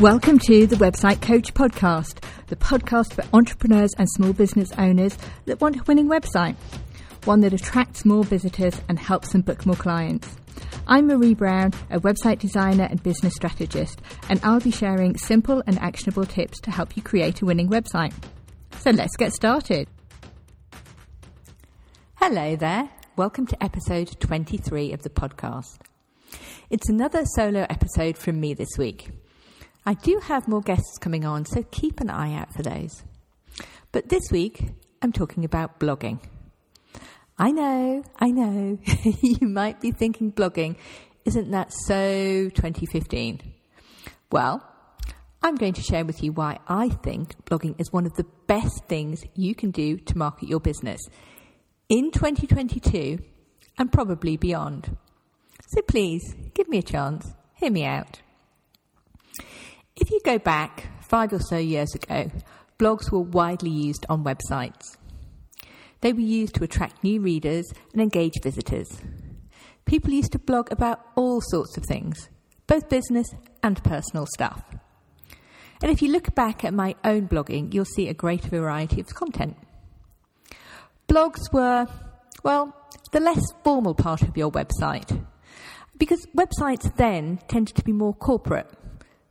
Welcome to the Website Coach Podcast, the podcast for entrepreneurs and small business owners that want a winning website, one that attracts more visitors and helps them book more clients. I'm Marie Brown, a website designer and business strategist, and I'll be sharing simple and actionable tips to help you create a winning website. So let's get started. Hello there. Welcome to episode 23 of the podcast. It's another solo episode from me this week. I do have more guests coming on, so keep an eye out for those. But this week, I'm talking about blogging. I know, I know, you might be thinking blogging, isn't that so 2015? Well, I'm going to share with you why I think blogging is one of the best things you can do to market your business in 2022 and probably beyond. So please give me a chance, hear me out. If you go back five or so years ago, blogs were widely used on websites. They were used to attract new readers and engage visitors. People used to blog about all sorts of things, both business and personal stuff. And if you look back at my own blogging, you'll see a great variety of content. Blogs were, well, the less formal part of your website. Because websites then tended to be more corporate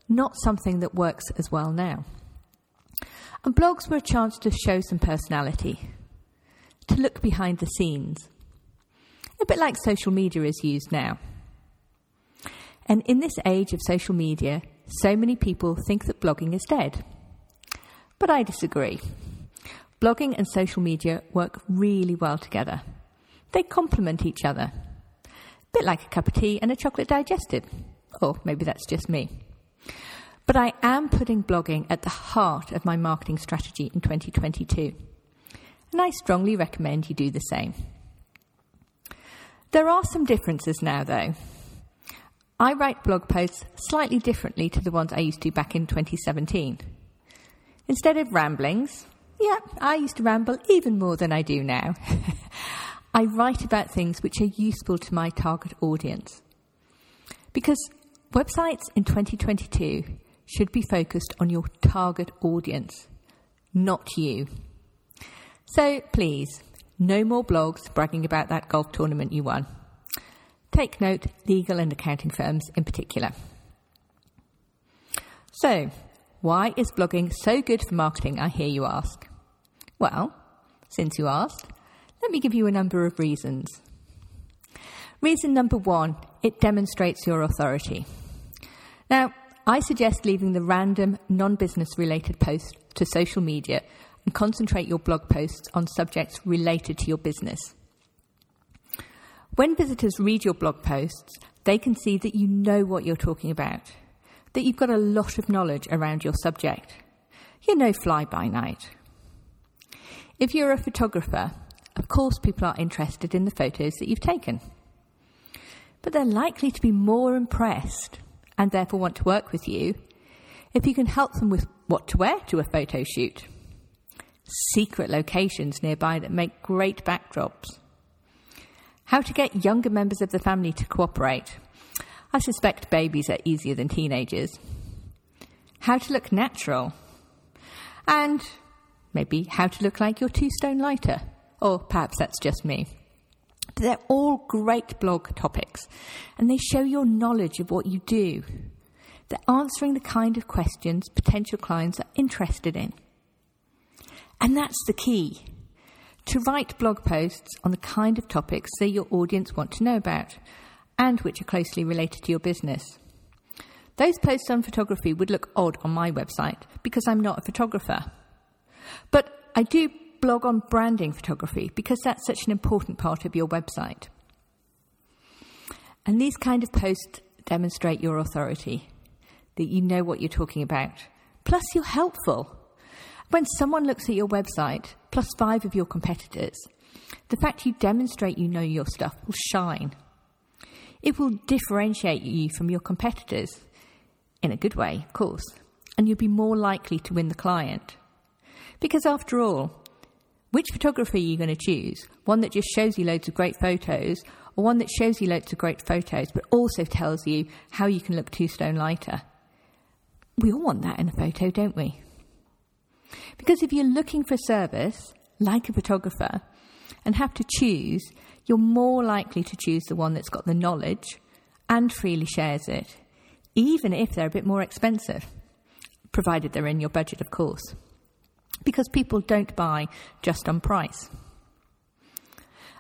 not something that works as well now. And blogs were a chance to show some personality, to look behind the scenes, a bit like social media is used now. And in this age of social media, so many people think that blogging is dead. But I disagree. Blogging and social media work really well together. They complement each other. A bit like a cup of tea and a chocolate digestive. Or maybe that's just me. But I am putting blogging at the heart of my marketing strategy in 2022. And I strongly recommend you do the same. There are some differences now, though. I write blog posts slightly differently to the ones I used to back in 2017. Instead of ramblings, yeah, I used to ramble even more than I do now. I write about things which are useful to my target audience. Because websites in 2022 should be focused on your target audience, not you. So please, no more blogs bragging about that golf tournament you won. Take note, legal and accounting firms in particular. So, why is blogging so good for marketing, I hear you ask? Well, since you asked, let me give you a number of reasons. Reason number one, it demonstrates your authority. Now, I suggest leaving the random non business related posts to social media and concentrate your blog posts on subjects related to your business. When visitors read your blog posts, they can see that you know what you're talking about, that you've got a lot of knowledge around your subject. You're no fly by night. If you're a photographer, of course people are interested in the photos that you've taken. But they're likely to be more impressed and therefore want to work with you if you can help them with what to wear to a photo shoot, secret locations nearby that make great backdrops, how to get younger members of the family to cooperate. I suspect babies are easier than teenagers. How to look natural. And maybe how to look like your two stone lighter. Or perhaps that's just me. They're all great blog topics, and they show your knowledge of what you do. They're answering the kind of questions potential clients are interested in. And that's the key to write blog posts on the kind of topics that your audience want to know about and which are closely related to your business. Those posts on photography would look odd on my website because I'm not a photographer. But I do blog on branding photography because that's such an important part of your website. And these kind of posts demonstrate your authority, that you know what you're talking about. Plus, you're helpful. When someone looks at your website, plus five of your competitors, the fact you demonstrate you know your stuff will shine. It will differentiate you from your competitors, in a good way, of course, and you'll be more likely to win the client. Because after all, which photography are you going to choose? One that just shows you loads of great photos, or one that shows you loads of great photos but also tells you how you can look two stone lighter? We all want that in a photo, don't we? Because if you're looking for service, like a photographer, and have to choose, you're more likely to choose the one that's got the knowledge and freely shares it, even if they're a bit more expensive, provided they're in your budget, of course. Because people don't buy just on price.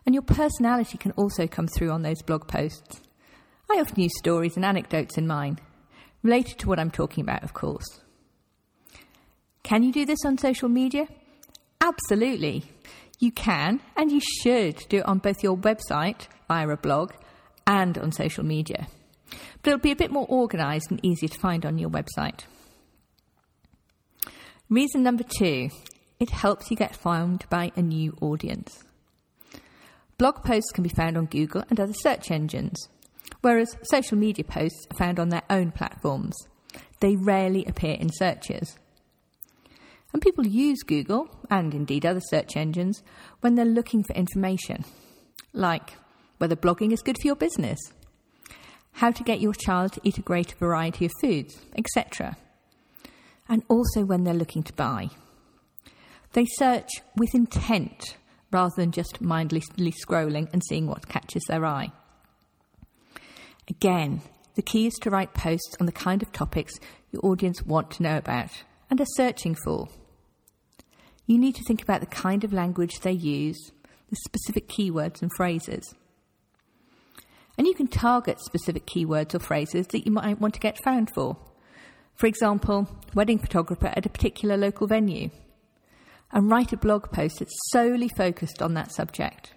And your personality can also come through on those blog posts. I often use stories and anecdotes in mine, related to what I'm talking about, of course. Can you do this on social media? Absolutely. You can and you should do it on both your website via a blog and on social media. But it'll be a bit more organised and easier to find on your website. Reason number two it helps you get found by a new audience. Blog posts can be found on Google and other search engines, whereas social media posts are found on their own platforms. They rarely appear in searches. And people use Google, and indeed other search engines, when they're looking for information, like whether blogging is good for your business, how to get your child to eat a greater variety of foods, etc. And also when they're looking to buy. They search with intent rather than just mindlessly scrolling and seeing what catches their eye. Again, the key is to write posts on the kind of topics your audience want to know about and are searching for. You need to think about the kind of language they use, the specific keywords and phrases. And you can target specific keywords or phrases that you might want to get found for. For example, wedding photographer at a particular local venue. And write a blog post that's solely focused on that subject.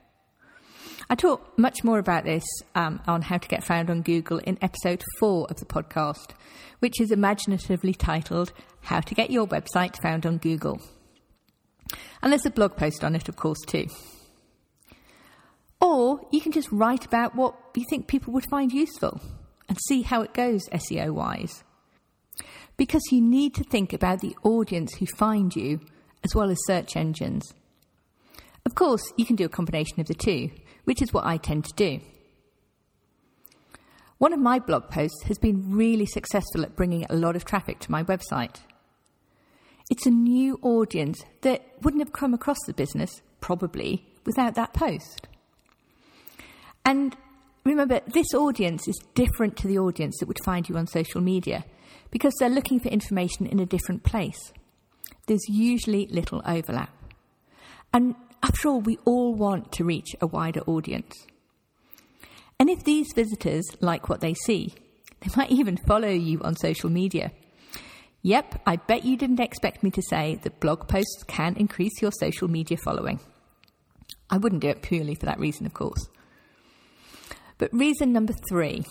I talk much more about this um, on how to get found on Google in episode four of the podcast, which is imaginatively titled How to Get Your Website Found on Google. And there's a blog post on it, of course, too. Or you can just write about what you think people would find useful and see how it goes SEO wise. Because you need to think about the audience who find you as well as search engines. Of course, you can do a combination of the two, which is what I tend to do. One of my blog posts has been really successful at bringing a lot of traffic to my website. It's a new audience that wouldn't have come across the business, probably, without that post. And remember, this audience is different to the audience that would find you on social media because they're looking for information in a different place. There's usually little overlap. And after all, we all want to reach a wider audience. And if these visitors like what they see, they might even follow you on social media. Yep, I bet you didn't expect me to say that blog posts can increase your social media following. I wouldn't do it purely for that reason, of course. But reason number three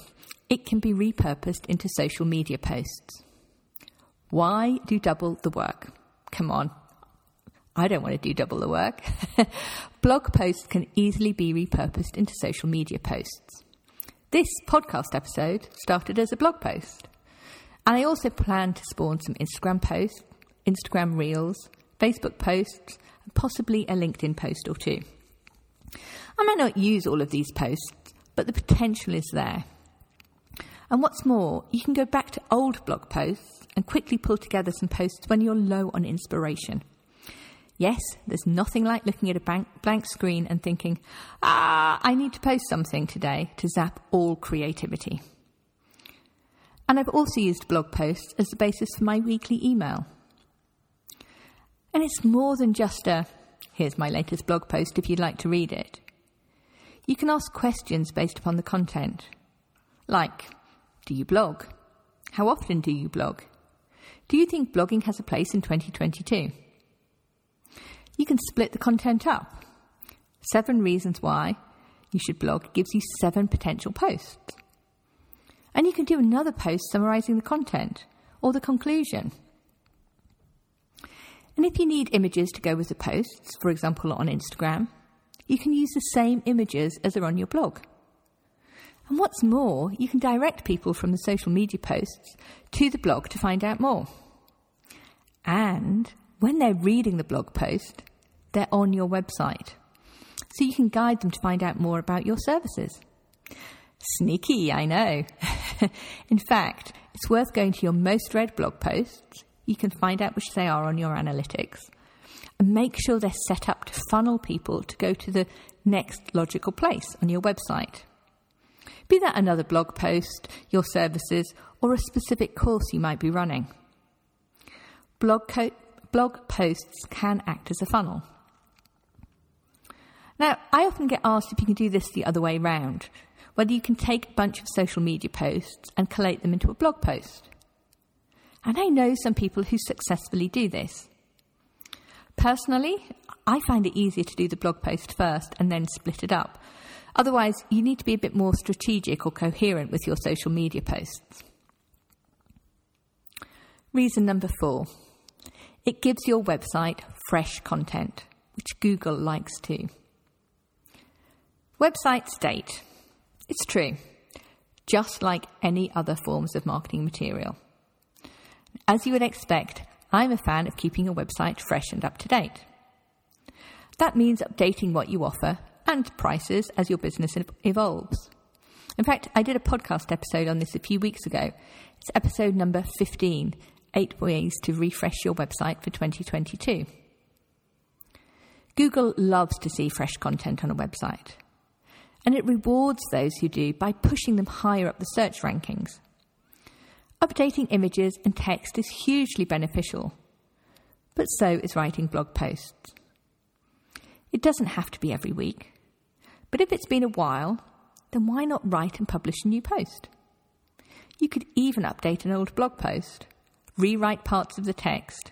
it can be repurposed into social media posts. Why do double the work? Come on. I don't want to do double the work. blog posts can easily be repurposed into social media posts. This podcast episode started as a blog post. And I also plan to spawn some Instagram posts, Instagram reels, Facebook posts, and possibly a LinkedIn post or two. I might not use all of these posts, but the potential is there. And what's more, you can go back to old blog posts and quickly pull together some posts when you're low on inspiration. Yes, there's nothing like looking at a blank, screen and thinking, ah, I need to post something today to zap all creativity. And I've also used blog posts as the basis for my weekly email. And it's more than just a here's my latest blog post if you'd like to read it. You can ask questions based upon the content, like Do you blog? How often do you blog? Do you think blogging has a place in 2022? You can split the content up. Seven reasons why you should blog gives you seven potential posts. And you can do another post summarizing the content or the conclusion. And if you need images to go with the posts, for example on Instagram, you can use the same images as are on your blog. And what's more, you can direct people from the social media posts to the blog to find out more. And when they're reading the blog post, they're on your website. So you can guide them to find out more about your services. Sneaky, I know. In fact, It's worth going to your most read blog posts. You can find out which they are on your analytics and make sure they're set up to funnel people to go to the next logical place on your website. Be that another blog post, your services, or a specific course you might be running. Blog, co- blog posts can act as a funnel. Now, I often get asked if you can do this the other way round, whether you can take a bunch of social media posts and collate them into a blog post. And I know some people who successfully do this. Personally, I find it easier to do the blog post first and then split it up. Otherwise, you need to be a bit more strategic or coherent with your social media posts. Reason number four it gives your website fresh content, which Google likes too. Website state. It's true, just like any other forms of marketing material. As you would expect, I'm a fan of keeping a website fresh and up to date. That means updating what you offer and prices as your business evolves. In fact, I did a podcast episode on this a few weeks ago. It's episode number 15 Eight Ways to Refresh Your Website for 2022. Google loves to see fresh content on a website, and it rewards those who do by pushing them higher up the search rankings. Updating images and text is hugely beneficial, but so is writing blog posts. It doesn't have to be every week, but if it's been a while, then why not write and publish a new post? You could even update an old blog post rewrite parts of the text,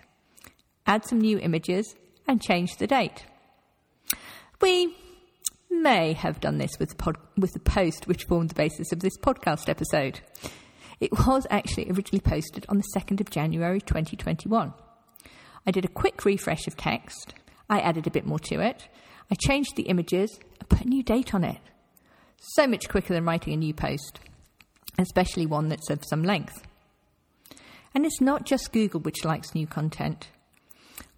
add some new images, and change the date. We may have done this with the, pod- with the post which formed the basis of this podcast episode. It was actually originally posted on the 2nd of January 2021. I did a quick refresh of text, I added a bit more to it, I changed the images, and put a new date on it. So much quicker than writing a new post, especially one that's of some length. And it's not just Google which likes new content,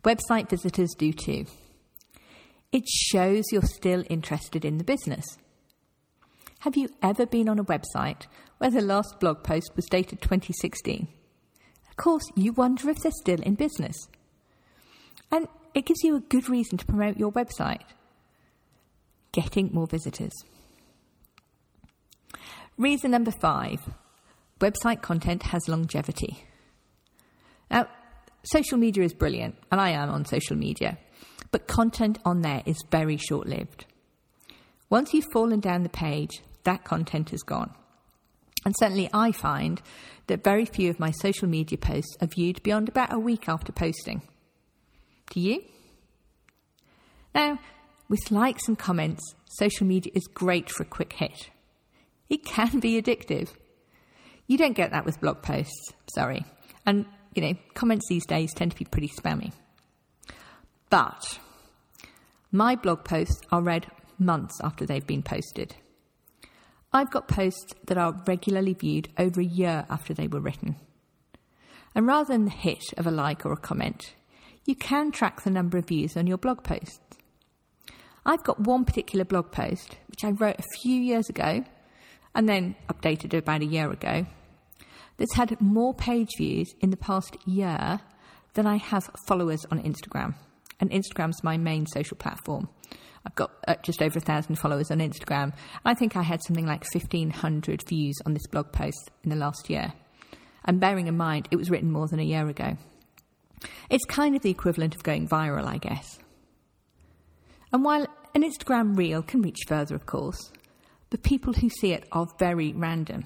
website visitors do too. It shows you're still interested in the business. Have you ever been on a website where the last blog post was dated 2016? Of course, you wonder if they're still in business. And it gives you a good reason to promote your website. Getting more visitors. Reason number five website content has longevity. Now, social media is brilliant, and I am on social media, but content on there is very short lived. Once you've fallen down the page, that content is gone. And certainly, I find that very few of my social media posts are viewed beyond about a week after posting. Do you? Now, with likes and comments, social media is great for a quick hit. It can be addictive. You don't get that with blog posts, sorry. And you know, comments these days tend to be pretty spammy. But my blog posts are read months after they've been posted. I've got posts that are regularly viewed over a year after they were written. And rather than the hit of a like or a comment, you can track the number of views on your blog posts. I've got one particular blog post, which I wrote a few years ago and then updated about a year ago, that's had more page views in the past year than I have followers on Instagram. And Instagram's my main social platform. I've got uh, just over a thousand followers on Instagram. I think I had something like 1,500 views on this blog post in the last year. And bearing in mind, it was written more than a year ago. It's kind of the equivalent of going viral, I guess. And while an Instagram reel can reach further, of course, the people who see it are very random.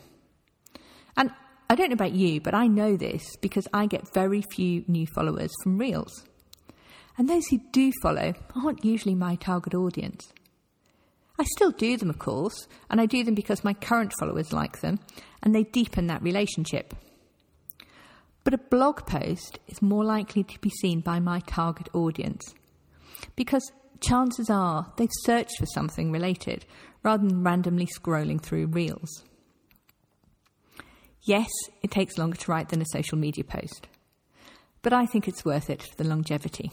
And I don't know about you, but I know this because I get very few new followers from Reels. And those who do follow aren't usually my target audience. I still do them, of course, and I do them because my current followers like them and they deepen that relationship. But a blog post is more likely to be seen by my target audience because chances are they've searched for something related rather than randomly scrolling through reels. Yes, it takes longer to write than a social media post, but I think it's worth it for the longevity.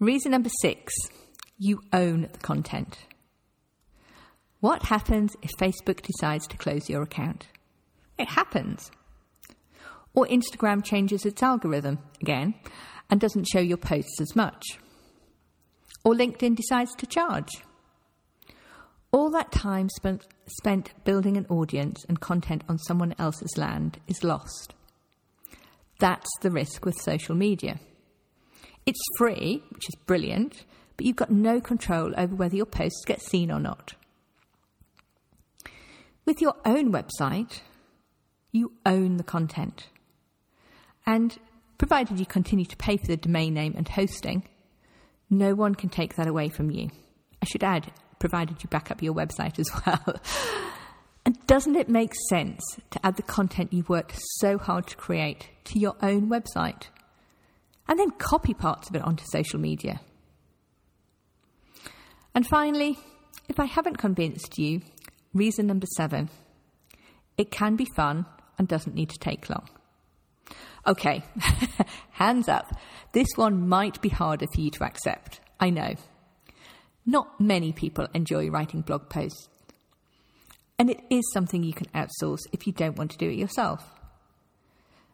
Reason number six you own the content. What happens if Facebook decides to close your account? It happens. Or Instagram changes its algorithm again and doesn't show your posts as much. Or LinkedIn decides to charge. All that time spent, spent building an audience and content on someone else's land is lost. That's the risk with social media. It's free, which is brilliant, but you've got no control over whether your posts get seen or not. With your own website, you own the content. And provided you continue to pay for the domain name and hosting, no one can take that away from you. I should add, provided you back up your website as well. and doesn't it make sense to add the content you've worked so hard to create to your own website? And then copy parts of it onto social media. And finally, if I haven't convinced you, reason number seven it can be fun and doesn't need to take long. Okay, hands up. This one might be harder for you to accept. I know. Not many people enjoy writing blog posts. And it is something you can outsource if you don't want to do it yourself.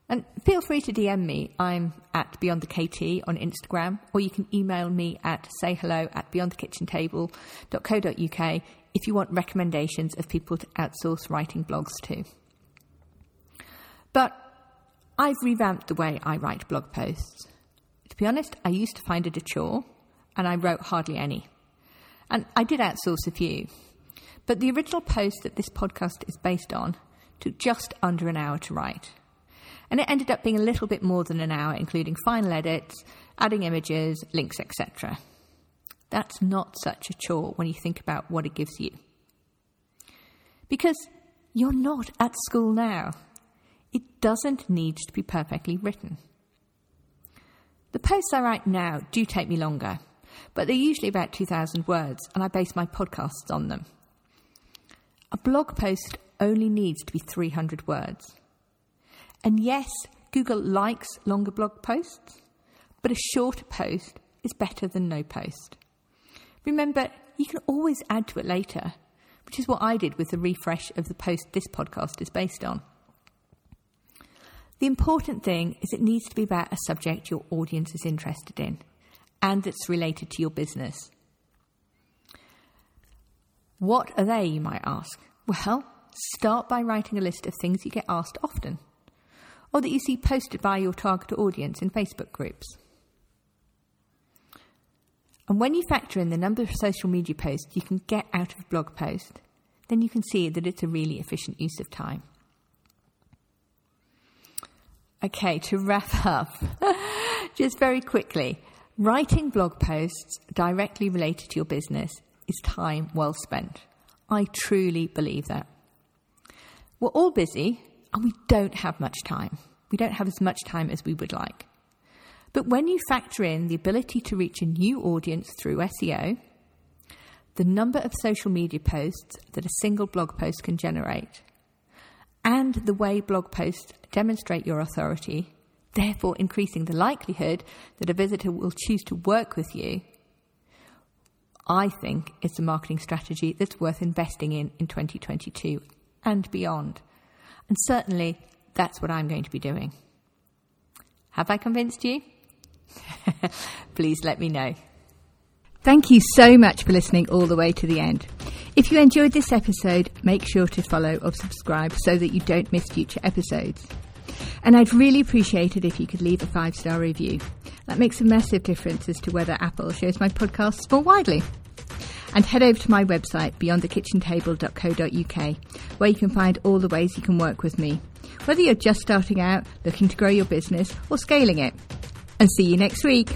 And feel free to DM me. I'm at Beyond the KT on Instagram, or you can email me at sayhello at beyondthekitchentable.co.uk if you want recommendations of people to outsource writing blogs to. But I've revamped the way I write blog posts. To be honest, I used to find it a chore, and I wrote hardly any. And I did outsource a few. But the original post that this podcast is based on took just under an hour to write. And it ended up being a little bit more than an hour, including final edits, adding images, links, etc. That's not such a chore when you think about what it gives you. Because you're not at school now. It doesn't need to be perfectly written. The posts I write now do take me longer, but they're usually about 2,000 words, and I base my podcasts on them. A blog post only needs to be 300 words. And yes, Google likes longer blog posts, but a shorter post is better than no post. Remember, you can always add to it later, which is what I did with the refresh of the post this podcast is based on. The important thing is it needs to be about a subject your audience is interested in and that's related to your business. What are they, you might ask? Well, start by writing a list of things you get asked often or that you see posted by your target audience in Facebook groups. And when you factor in the number of social media posts you can get out of a blog post, then you can see that it's a really efficient use of time. Okay, to wrap up, just very quickly, writing blog posts directly related to your business is time well spent. I truly believe that. We're all busy and we don't have much time. We don't have as much time as we would like. But when you factor in the ability to reach a new audience through SEO, the number of social media posts that a single blog post can generate, and the way blog posts demonstrate your authority, therefore increasing the likelihood that a visitor will choose to work with you, I think it's a marketing strategy that's worth investing in in 2022 and beyond. And certainly that's what I'm going to be doing. Have I convinced you? Please let me know. Thank you so much for listening all the way to the end. If you enjoyed this episode, make sure to follow or subscribe so that you don't miss future episodes. And I'd really appreciate it if you could leave a five star review. That makes a massive difference as to whether Apple shows my podcasts more widely. And head over to my website, beyondthekitchentable.co.uk, where you can find all the ways you can work with me, whether you're just starting out, looking to grow your business, or scaling it. And see you next week.